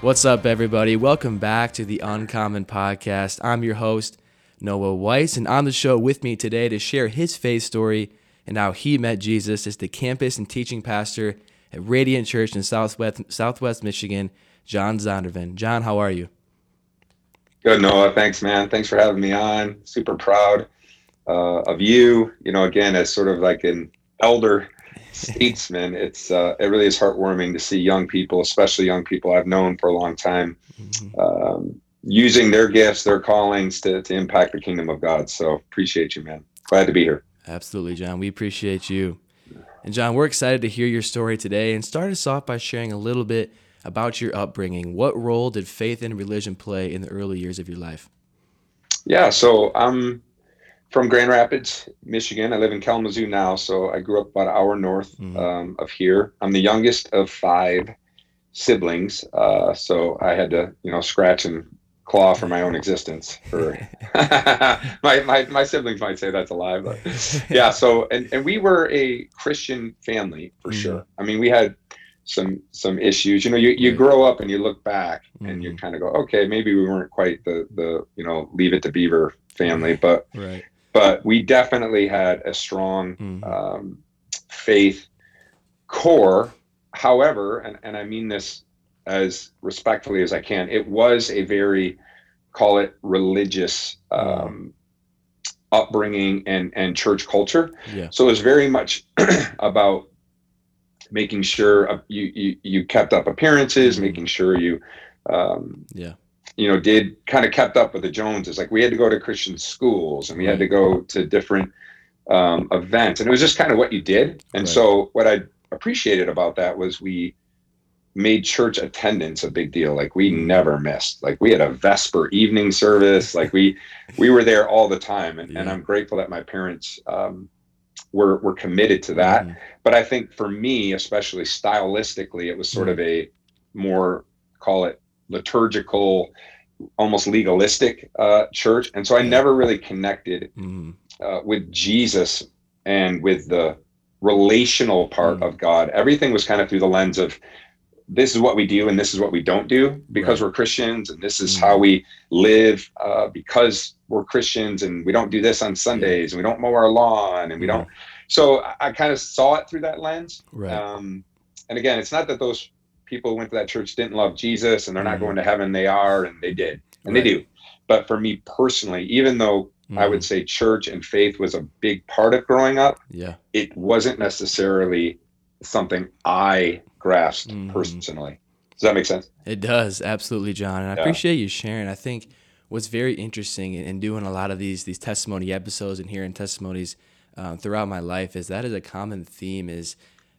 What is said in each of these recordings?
What's up, everybody? Welcome back to the Uncommon Podcast. I'm your host, Noah Weiss, and on the show with me today to share his faith story and how he met Jesus is the campus and teaching pastor at Radiant Church in Southwest, Southwest Michigan, Jon Zondervan. Jon, how are you? Good, Noah. Thanks, man. Thanks for having me on. Super proud uh, of you. You know, again, as sort of like an elder statesman, it's uh, it really is heartwarming to see young people, especially young people I've known for a long time, mm-hmm. um, using their gifts, their callings to to impact the kingdom of God. So appreciate you, man. Glad to be here. Absolutely, Jon. We appreciate you. And Jon, we're excited to hear your story today and start us off by sharing a little bit about your upbringing. What role did faith and religion play in the early years of your life? Yeah, so I'm from Grand Rapids, Michigan. I live in Kalamazoo now, so I grew up about an hour north mm-hmm. um, of here. I'm the youngest of five siblings, uh, so I had to, you know, scratch and claw for my own existence. For my, my my siblings might say that's a lie, but yeah. So and and we were a Christian family for mm-hmm. sure. I mean, we had some some issues. You know, you, you grow up and you look back mm-hmm. and you mm-hmm. kind of go, okay, maybe we weren't quite the the you know leave it to Beaver family, but right but we definitely had a strong mm-hmm. um, faith core. However, and, and I mean this as respectfully as I can, it was a very, call it religious um, upbringing and, and church culture. Yeah. So it was very much about making sure uh, you, you, you kept up appearances, mm-hmm. making sure you, um, yeah you know, did kind of kept up with the Joneses. Like we had to go to Christian schools and we had to go to different um, events, and it was just kind of what you did. And right. so, what I appreciated about that was we made church attendance a big deal. Like we never missed. Like we had a Vesper evening service. Like we we were there all the time, and, yeah. and I'm grateful that my parents. Um, were, were committed to that. Mm. But I think for me, especially stylistically, it was sort mm. of a more call it liturgical, almost legalistic uh, church, and so I never really connected mm-hmm. uh, with Jesus and with the relational part mm-hmm. of God. Everything was kind of through the lens of this is what we do and this is what we don't do because right. we're Christians, and this is mm-hmm. how we live uh, because we're Christians, and we don't do this on Sundays, and we don't mow our lawn, and we don't. So I, I kind of saw it through that lens. Right. Um, and again, it's not that those people who went to that church didn't love Jesus and they're not mm. going to heaven. They are, and they did, and right. they do. But for me personally, even though mm. I would mm. say church and faith was a big part of growing up, yeah, it wasn't necessarily something I grasped mm. personally. Does that make sense? It does, absolutely, Jon. And I yeah. appreciate you sharing. I think what's very interesting in, doing a lot of these these testimony episodes and hearing testimonies um, throughout my life is that is a common theme is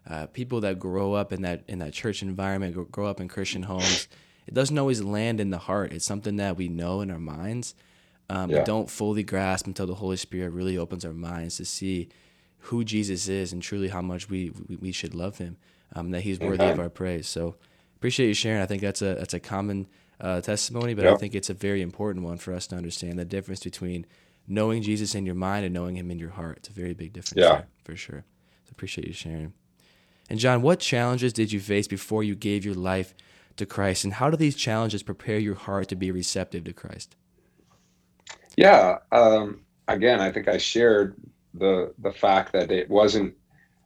uh, people that grow up in that in that church environment, grow up in Christian homes, it doesn't always land in the heart. It's something that we know in our minds, um, yeah. but don't fully grasp until the Holy Spirit really opens our minds to see who Jesus is and truly how much we we, we should love Him, um, that He's worthy of our praise. So appreciate you sharing. I think that's a that's a common uh, testimony, but yep. I think it's a very important one for us to understand the difference between knowing Jesus in your mind and knowing Him in your heart. It's a very big difference. Yeah, there, for sure. So appreciate you sharing. And Jon, what challenges did you face before you gave your life to Christ? And how do these challenges prepare your heart to be receptive to Christ? Yeah. Um, again, I think I shared the the fact that it wasn't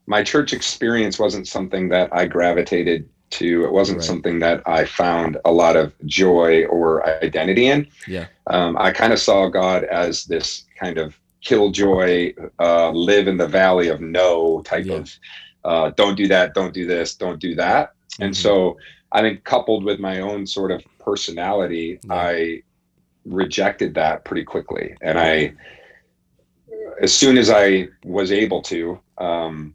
my church experience wasn't something that I gravitated to. It wasn't right. something that I found a lot of joy or identity in. Yeah. Um, I kind of saw God as this kind of killjoy, uh, live in the valley of no type yeah. of uh, don't do that, don't do this, don't do that. Mm-hmm. And so I think coupled with my own sort of personality, yeah. I rejected that pretty quickly. And I, as soon as I was able to, um,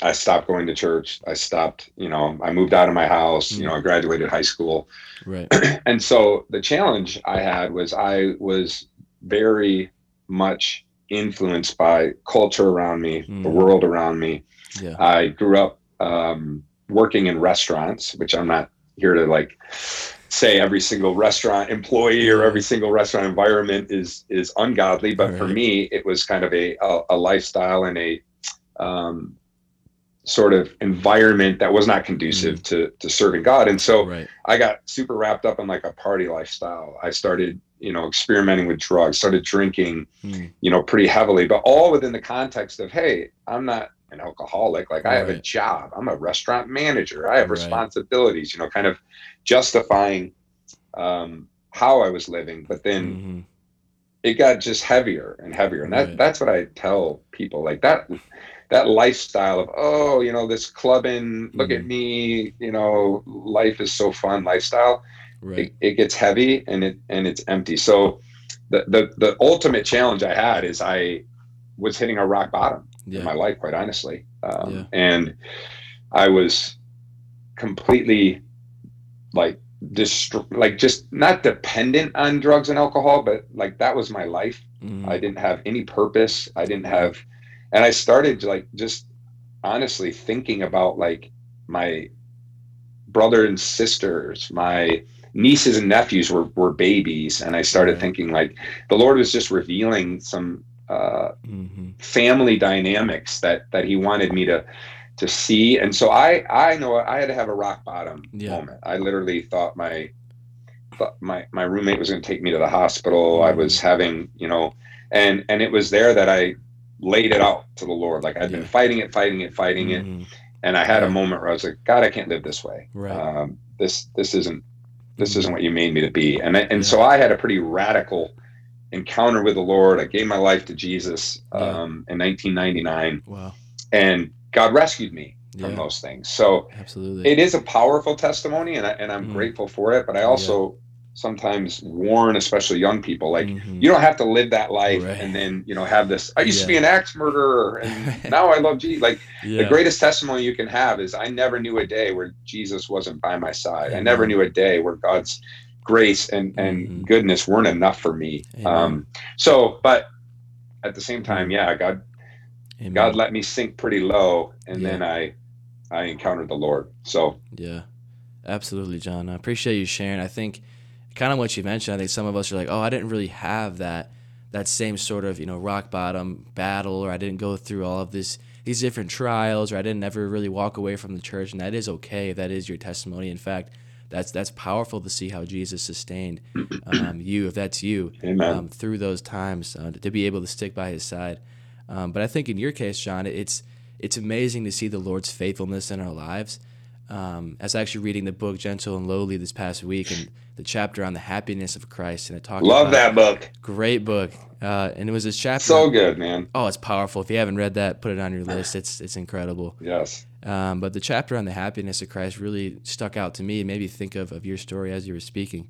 I stopped going to church. I stopped, you know, I moved out of my house, mm-hmm. you know, I graduated high school. Right. and so the challenge I had was I was very much influenced by culture around me, mm-hmm. the world around me. Yeah. I grew up um, working in restaurants, which I'm not here to like say every single restaurant employee or every single restaurant environment is is ungodly but right. for me it was kind of a a, a lifestyle and a um, sort of environment that was not conducive mm. to to serving God and so right. I got super wrapped up in like a party lifestyle I started you know experimenting with drugs started drinking mm. you know pretty heavily but all within the context of hey I'm not an alcoholic. Like I have a job. I'm a restaurant manager. I have right. responsibilities. You know, kind of justifying um, how I was living. But then mm-hmm. it got just heavier and heavier, and that right. that's what I tell people. Like that that lifestyle of oh, you know, this clubbing. Look mm-hmm. at me. You know, life is so fun. Lifestyle. Right. It, it gets heavy and it and it's empty. So the the the ultimate challenge I had is I was hitting a rock bottom yeah. in my life, quite honestly. Um, yeah. And I was completely like dist- like just not dependent on drugs and alcohol, but like that was my life. Mm. I didn't have any purpose. I didn't have, and I started like just honestly thinking about like my brother and sisters, my nieces and nephews were, were babies. And I started thinking like the Lord was just revealing some uh, mm-hmm. family dynamics that that he wanted me to to see. And so I I know I had to have a rock bottom yeah. moment. I literally thought my thought my my roommate was going to take me to the hospital. Mm-hmm. I was having you know, and and it was there that I laid it out to the Lord. Like I've yeah. been fighting it, fighting it, fighting mm-hmm. it. And I had a moment where I was like, God, I can't live this way. Right. Um, this this isn't this mm-hmm. isn't what you made me to be. And and yeah. so I had a pretty radical encounter with the Lord. I gave my life to Jesus um, in 1999. Wow. And God rescued me from yeah. those things. So absolutely, it is a powerful testimony, and I, and I'm mm. grateful for it. But I also yeah. sometimes warn, especially young people, like mm-hmm. you don't have to live that life right. and then you know have this. I used yeah. to be an axe murderer, and now I love Jesus. Like the greatest testimony you can have is I never knew a day where Jesus wasn't by my side. I never knew a day where God's grace and and mm-hmm. goodness weren't enough for me. Um, so, but at the same time, yeah, God, Amen. God let me sink pretty low, and yeah. then I I encountered the Lord. So yeah, absolutely, Jon. I appreciate you sharing. I think kind of what you mentioned. I think some of us are like, oh, I didn't really have that that same sort of you know rock bottom battle, or I didn't go through all of this these different trials, or I didn't ever really walk away from the church, and that is okay that is your testimony. In fact that's that's powerful to see how Jesus sustained um, you, if that's you, um, through those times uh, to be able to stick by His side. Um, but I think in your case, Jon, it's it's amazing to see the Lord's faithfulness in our lives. Um, I was actually reading the book Gentle and Lowly this past week, and the chapter on the happiness of Christ, and it talked. Love that book. Great book, uh, and it was this chapter. So good, man. Oh, it's powerful. If you haven't read that, put it on your list. It's it's incredible. Yes. Um, but the chapter on the happiness of Christ really stuck out to me. Maybe think of, of your story as you were speaking.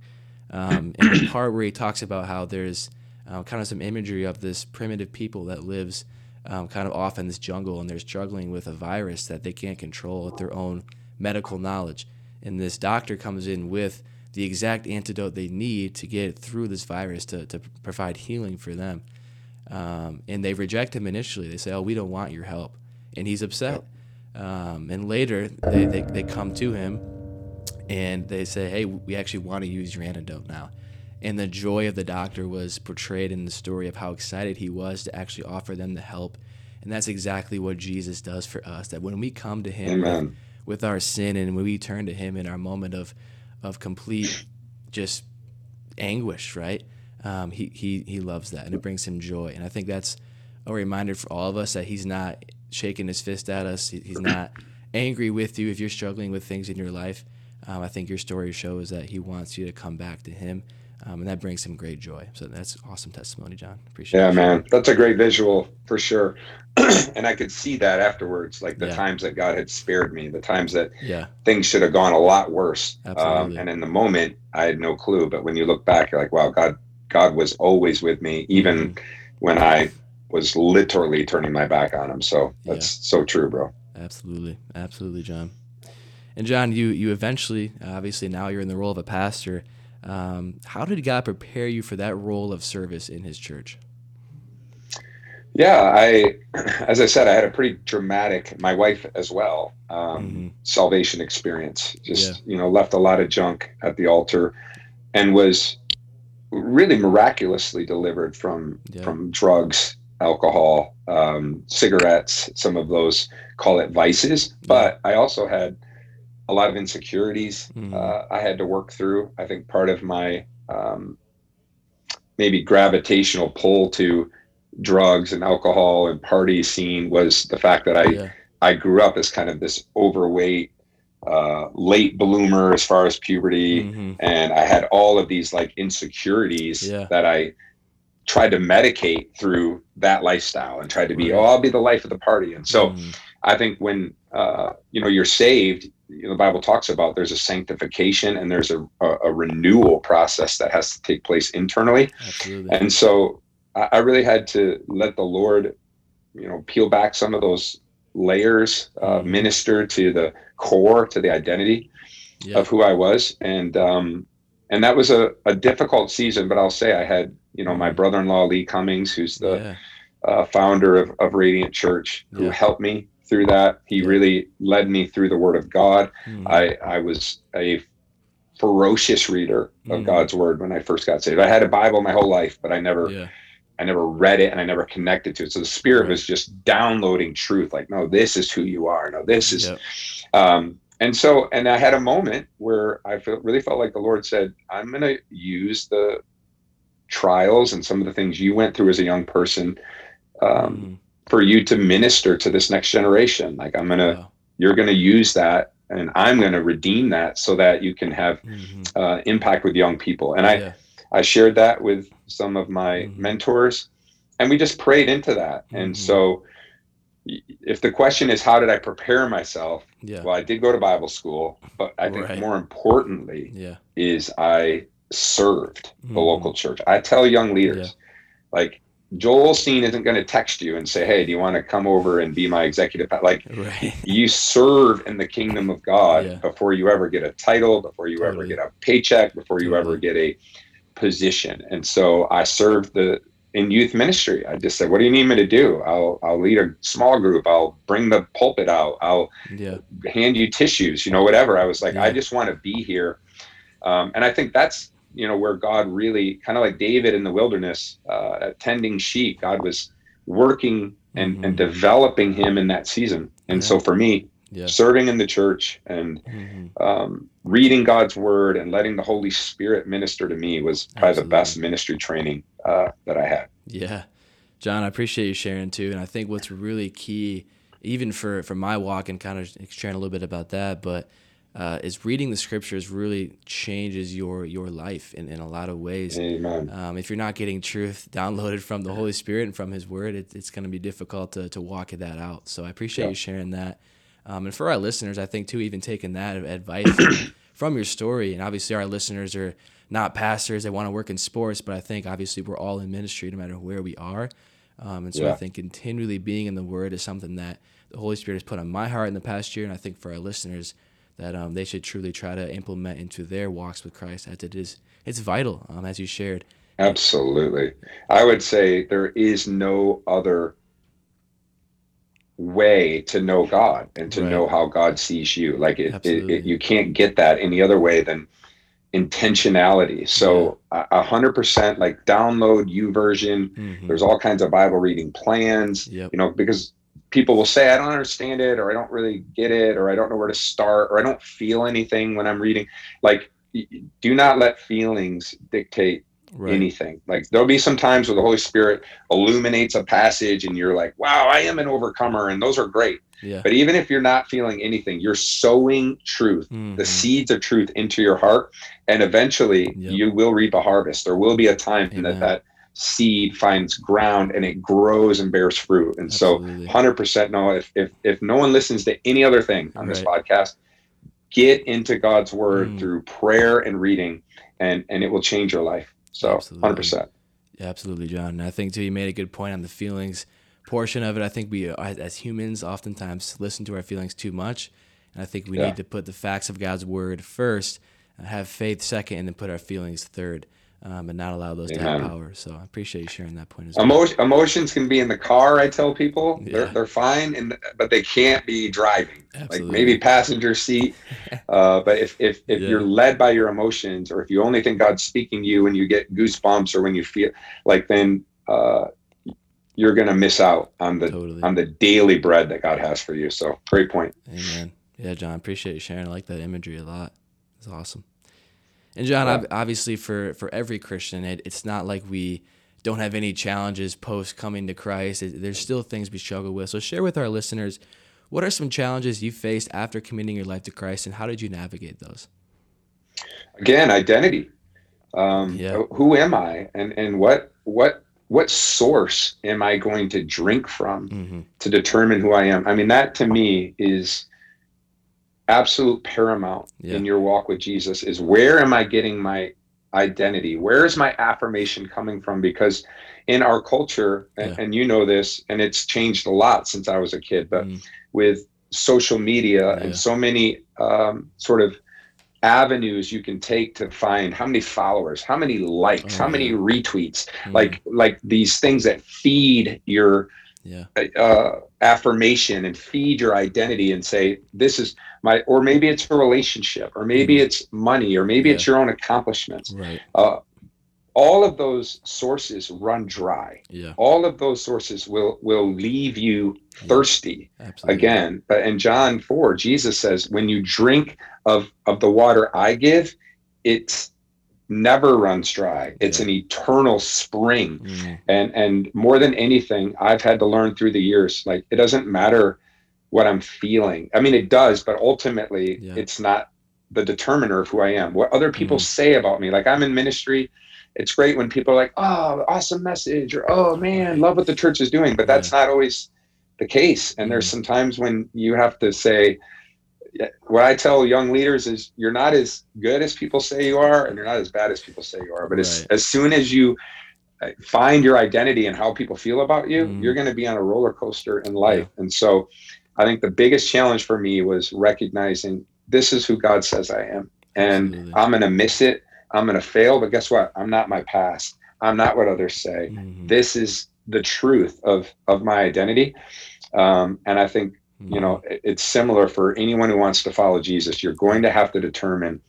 Um, and the part where he talks about how there's uh, kind of some imagery of this primitive people that lives um, kind of off in this jungle and they're struggling with a virus that they can't control with their own medical knowledge. And this doctor comes in with the exact antidote they need to get through this virus to, to provide healing for them. Um, and they reject him initially. They say, Oh, we don't want your help. And he's upset. Um, and later, they, they, they come to him and they say, Hey, we actually want to use your antidote now. And the joy of the doctor was portrayed in the story of how excited he was to actually offer them the help. And that's exactly what Jesus does for us. That when we come to him with, with, our sin and when we turn to him in our moment of, of complete just anguish, right? Um, he, he, he loves that and it brings him joy. And I think that's a reminder for all of us that he's not shaking his fist at us. He's not angry with you if you're struggling with things in your life. Um, I think your story shows that he wants you to come back to him um, and that brings him great joy. So that's awesome testimony, Jon. Appreciate. Yeah, man, that's a great visual for sure. and I could see that afterwards, like the yeah. times that God had spared me, the times that yeah. things should have gone a lot worse. Um, Absolutely. Um, and in the moment, I had no clue. But when you look back, you're like, wow, God, God was always with me, even mm-hmm. when I was literally turning my back on Him. So that's yeah. so true, bro. Absolutely, absolutely, Jon. And Jon, you you eventually, obviously, now you're in the role of a pastor. Um, how did God prepare you for that role of service in His church? Yeah, I, as I said, I had a pretty dramatic, my wife as well, um, mm-hmm. salvation experience. Just, yeah. you know, left a lot of junk at the altar and was really miraculously delivered from, yeah. from drugs, alcohol, um, cigarettes, some of those call it vices. But I also had a lot of insecurities mm-hmm. uh, I had to work through. I think part of my um, maybe gravitational pull to drugs and alcohol and party scene was the fact that I yeah. I grew up as kind of this overweight uh, late bloomer as far as puberty mm-hmm. and I had all of these like insecurities yeah. that I tried to medicate through that lifestyle and tried to be right. oh I'll be the life of the party and so mm-hmm. I think when uh, you know you're saved you know, the Bible talks about there's a sanctification and there's a, a, a renewal process that has to take place internally Absolutely. and so I, I really had to let the Lord, you know, peel back some of those layers, uh, mm-hmm. minister to the core, to the identity yeah. of who I was, and um, and that was a, a difficult season. But I'll say I had, you know, my brother-in-law Lee Cummings, who's the yeah. uh, founder of, of Radiant Church, who yeah. helped me through that. He really led me through the Word of God. Mm-hmm. I I was a ferocious reader of mm-hmm. God's Word when I first got saved. I had a Bible my whole life, but I never I never read it and I never connected to it. So the spirit right. was just downloading truth like, no, this is who you are. No, this is. Yep. Um, and so, and I had a moment where I feel, really felt like the Lord said, I'm going to use the trials and some of the things you went through as a young person um, mm for you to minister to this next generation. Like, I'm going to, wow. you're going to use that and I'm going to redeem that so that you can have mm-hmm. uh, impact with young people. And I, I shared that with some of my mm-hmm. mentors, and we just prayed into that. Mm-hmm. And so, if the question is how did I prepare myself? Yeah. Well, I did go to Bible school, but I think right. more importantly yeah. is I served mm-hmm. the local church. I tell young leaders, yeah. like Joel Osteen isn't going to text you and say, "Hey, do you want to come over and be my executive?" Like, right. you serve in the kingdom of God before you ever get a title, before you totally. ever get a paycheck, before you totally. ever get a position. And so I served the in youth ministry. I just said, "What do you need me to do? I'll I'll lead a small group. I'll bring the pulpit out. I'll yeah. hand you tissues. You know, whatever." I was like, yeah. "I just want to be here," um, and I think that's you know where God really kind of like David in the wilderness, uh, tending sheep. God was working and mm-hmm. and developing him in that season. And yeah. so for me, yeah. serving in the church and mm-hmm. um, reading God's word and letting the Holy Spirit minister to me was probably Absolutely. the best ministry training uh, that I had. Yeah. John, I appreciate you sharing too. And I think what's really key, even for, for my walk and kind of sharing a little bit about that, but uh, is reading the scriptures really changes your your life in, in a lot of ways. Amen. Um, if you're not getting truth downloaded from the Holy Spirit and from His Word, it, it's going to be difficult to, to walk that out. So I appreciate yeah. you sharing that. Um, and for our listeners, I think too, even taking that advice from your story, and obviously our listeners are not pastors; they want to work in sports, but I think obviously we're all in ministry, no matter where we are. Um, and so yeah. I think continually being in the Word is something that the Holy Spirit has put on my heart in the past year, and I think for our listeners that um, they should truly try to implement into their walks with Christ, as it is it's vital, um, as you shared. Absolutely, I would say there is no other way to know God and to right. know how God sees you. Like it, it, it, you can't get that any other way than intentionality. So a hundred percent like download YouVersion. Mm-hmm. There's all kinds of Bible reading plans, yep. you know, because people will say, I don't understand it, or I don't really get it, or I don't know where to start, or I don't feel anything when I'm reading. Like, do not let feelings dictate right. anything. Like there'll be some times where the Holy Spirit illuminates a passage and you're like, wow, I am an overcomer. And those are great. Yeah. But even if you're not feeling anything, you're sowing truth, mm-hmm. the seeds of truth into your heart. And eventually yep. you will reap a harvest. There will be a time Amen. that that seed finds ground and it grows and bears fruit. And Absolutely. so 100% no, if, if, if no one listens to any other thing on right. this podcast, get into God's word mm. through prayer and reading and, and it will change your life. So Absolutely. 100%. Yeah, absolutely, Jon. And I think too, you made a good point on the feelings portion of it. I think we, uh, as humans, oftentimes listen to our feelings too much, and I think we yeah. need to put the facts of God's word first, have faith second, and then put our feelings third um, and not allow those Amen. to have power. So I appreciate you sharing that point as well. Emotion, emotions can be in the car. I tell people yeah. they're they're fine, and but they can't be driving. Absolutely. Like maybe passenger seat. uh, but if if if yeah. you're led by your emotions, or if you only think God's speaking to you when you get goosebumps, or when you feel like, then uh, you're gonna miss out on the totally. on the daily bread that God has for you. So great point. Amen. Yeah, Jon, appreciate you sharing. I like that imagery a lot. It's awesome. And Jon, yeah. obviously for for every Christian, it, it's not like we don't have any challenges post coming to Christ. It, there's still things we struggle with. So share with our listeners what are some challenges you faced after committing your life to Christ, and how did you navigate those? Again, identity. Um, yeah. Who am I, and and what what what source am I going to drink from mm-hmm. to determine who I am? I mean, that to me is absolute paramount yeah. in your walk with Jesus is where am I getting my identity? Where is my affirmation coming from? Because in our culture, and, yeah. and you know this, and it's changed a lot since I was a kid, but mm. with social media yeah. and so many um, sort of avenues you can take to find how many followers how many likes oh, how many retweets mm. like like these things that feed your yeah. uh, affirmation and feed your identity and say this is my or maybe it's a relationship or maybe mm it's money or maybe yeah. it's your own accomplishments right. Uh, all of those sources run dry yeah. all of those sources will will leave you thirsty yeah. again in john 4 jesus says when you drink of of the water i give it's never runs dry. It's yeah. an eternal spring. Mm. And and more than anything, I've had to learn through the years, like it doesn't matter what I'm feeling. I mean it does, but ultimately yeah. it's not the determiner of who I am. What other people mm. say about me. Like I'm in ministry. It's great when people are like, "Oh, awesome message," or "Oh man, love what the church is doing," but that's yeah. not always the case. And mm. there's some times when you have to say, what I tell young leaders is you're not as good as people say you are, and you're not as bad as people say you are. But right. as, as soon as you uh, find your identity and how people feel about you, mm. you're going to be on a roller coaster in life. Yeah. And so I think the biggest challenge for me was recognizing this is who God says I am. And Absolutely. I'm going to miss it. I'm going to fail. But guess what? I'm not my past. I'm not what others say. Mm-hmm. This is the truth of, of my identity. Um, and I think you know, it's similar for anyone who wants to follow Jesus. You're going to have to determine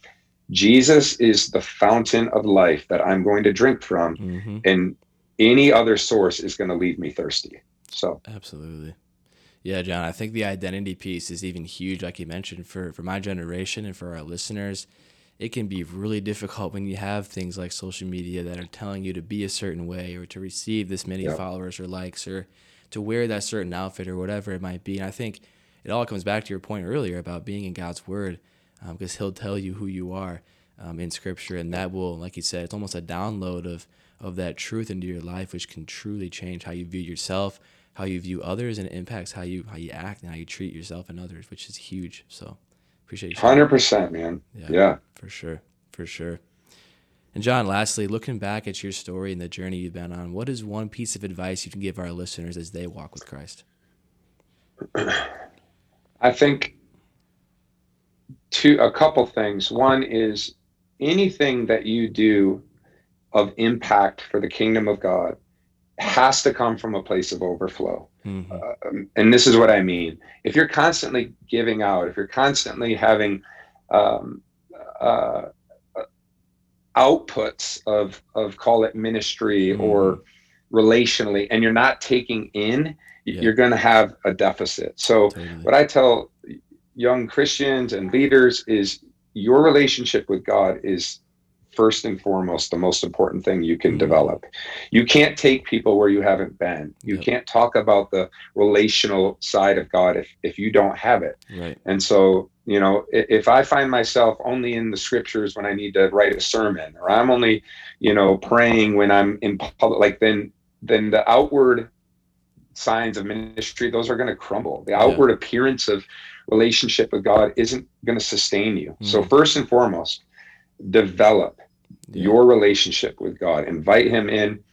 Jesus is the fountain of life that I'm going to drink from, mm-hmm. and any other source is going to leave me thirsty. So, absolutely. Yeah, Jon, I think the identity piece is even huge, like you mentioned, for, for my generation and for our listeners. It can be really difficult when you have things like social media that are telling you to be a certain way or to receive this many yep. followers or likes or to wear that certain outfit or whatever it might be. And I think it all comes back to your point earlier about being in God's Word, because um, He'll tell you who you are um, in Scripture, and that will, like you said, it's almost a download of of that truth into your life, which can truly change how you view yourself, how you view others, and it impacts how you how you act and how you treat yourself and others, which is huge. So appreciate you. Hundred percent, man. Yeah, yeah, for sure, for sure. And Jon, lastly, looking back at your story and the journey you've been on, what is one piece of advice you can give our listeners as they walk with Christ? I think two a couple things. One is anything that you do of impact for the kingdom of God has to come from a place of overflow. Mm-hmm. Uh, and this is what I mean. If you're constantly giving out, if you're constantly having um, uh, outputs of of call it ministry mm. or relationally and you're not taking in yeah. you're going to have a deficit so totally. what i tell young christians and leaders is your relationship with god is first and foremost the most important thing you can mm-hmm. develop. You can't take people where you haven't been. You yep. can't talk about the relational side of God if if you don't have it. Right. And so, you know, if I find myself only in the scriptures when I need to write a sermon, or I'm only, you know, praying when I'm in public, like then then the outward signs of ministry, those are going to crumble. The outward yeah. appearance of relationship with God isn't going to sustain you. Mm. So first and foremost, develop yeah. your relationship with God. Invite Him in,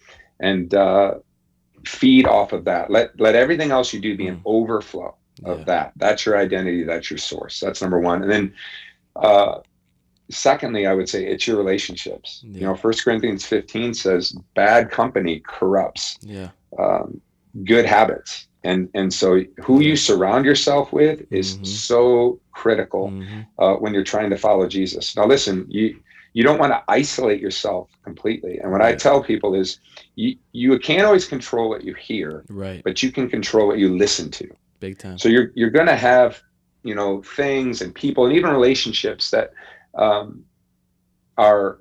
and uh, feed off of that. Let let everything else you do be an mm. overflow of yeah. that. That's your identity. That's your source. That's number one. And then, uh, secondly, I would say it's your relationships. Yeah. You know, First Corinthians 15 says, "Bad company corrupts." Yeah. Um, good habits and and so who you surround yourself with is mm-hmm. so critical mm-hmm. uh, when you're trying to follow jesus now listen you you don't want to isolate yourself completely. And what i tell people is you you can't always control what you hear right. but you can control what you listen to. Big time. So you're you're going to have you know things and people and even relationships that um, are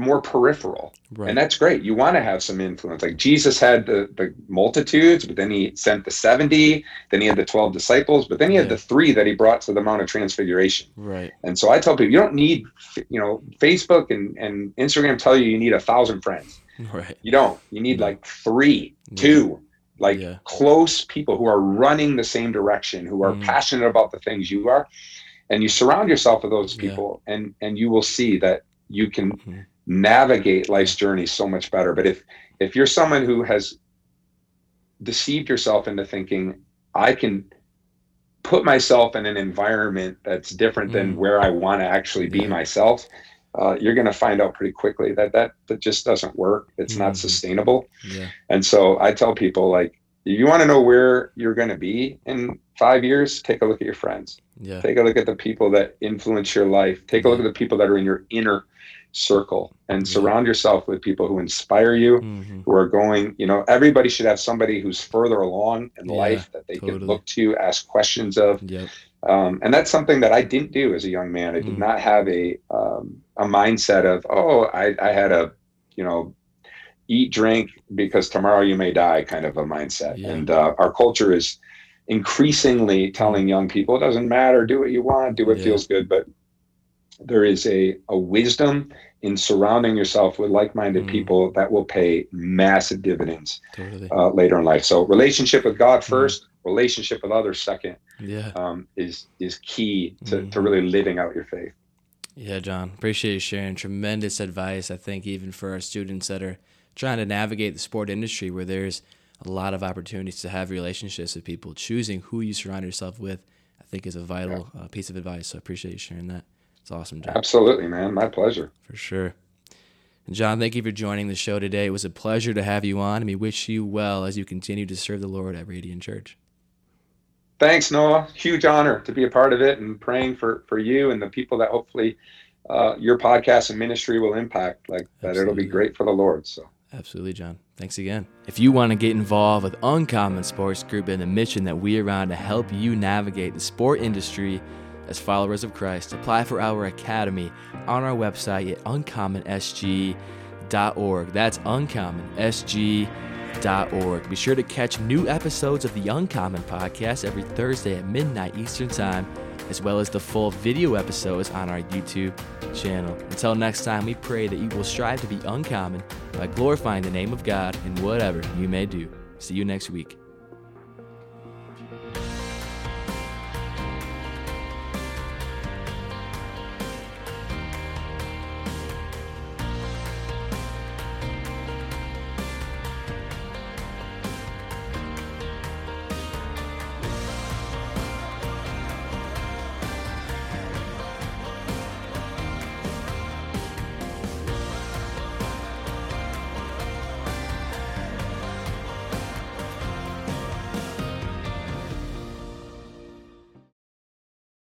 more peripheral. Right. and that's great. You want to have some influence. Like jesus had the, the multitudes but then he sent the 70 then he had the 12 disciples but then he had yeah. the three that he brought to the mount of transfiguration. Right. And so i tell people you don't need you know facebook and, and instagram tell you you need a thousand friends. Right. You don't. You need like three yeah. two like yeah. close people who are running the same direction who are mm. passionate about the things you are. And you surround yourself with those people and and you will see that you can mm-hmm navigate life's journey so much better. But if if you're someone who has deceived yourself into thinking I can put myself in an environment that's different mm. than where I want to actually be yeah. myself, uh, you're going to find out pretty quickly that that that just doesn't work. It's mm-hmm. not sustainable. Yeah. And so I tell people like, if you want to know where you're going to be in five years, take a look at your friends. Yeah. Take a look at the people that influence your life. Take a look at the people that are in your inner circle and surround yourself with people who inspire you mm-hmm. who are going you know everybody should have somebody who's further along in yeah, life that they totally. can look to ask questions of yep. um, and that's something that i didn't do as a young man i did mm. not have a um, a mindset of oh I, I had a you know eat drink because tomorrow you may die kind of a mindset yeah. and uh, our culture is increasingly telling young people it doesn't matter do what you want do what yeah. feels good but there is a, a wisdom in surrounding yourself with like-minded mm. people that will pay massive dividends totally. uh, later in life. So relationship with God mm. first, mm. relationship with others second. Yeah, um, is is key to, mm. to really living out your faith. Yeah, Jon, appreciate you sharing tremendous advice. I think even for our students that are trying to navigate the sport industry, where there's a lot of opportunities to have relationships with people, choosing who you surround yourself with, I think is a vital yeah. uh, piece of advice. So I appreciate you sharing that. It's awesome, Jon. Absolutely, man. My pleasure. For sure. And Jon, thank you for joining the show today. It was a pleasure to have you on, and we wish you well as you continue to serve the Lord at Radiant Church. Thanks, Noah. Huge honor to be a part of it and praying for, for you and the people that hopefully uh, your podcast and ministry will impact. Like Absolutely. that, it'll be great for the Lord. So. Absolutely, Jon. Thanks again. If you want to get involved with Uncommon Sports Group and the mission that we are on to help you navigate the sport industry as followers of Christ, apply for our academy on our website at uncommonsg.org. That's uncommonsg.org. Be sure to catch new episodes of the Uncommon podcast every Thursday at midnight Eastern Time, as well as the full video episodes on our YouTube channel. Until next time, we pray that you will strive to be uncommon by glorifying the name of God in whatever you may do. See you next week.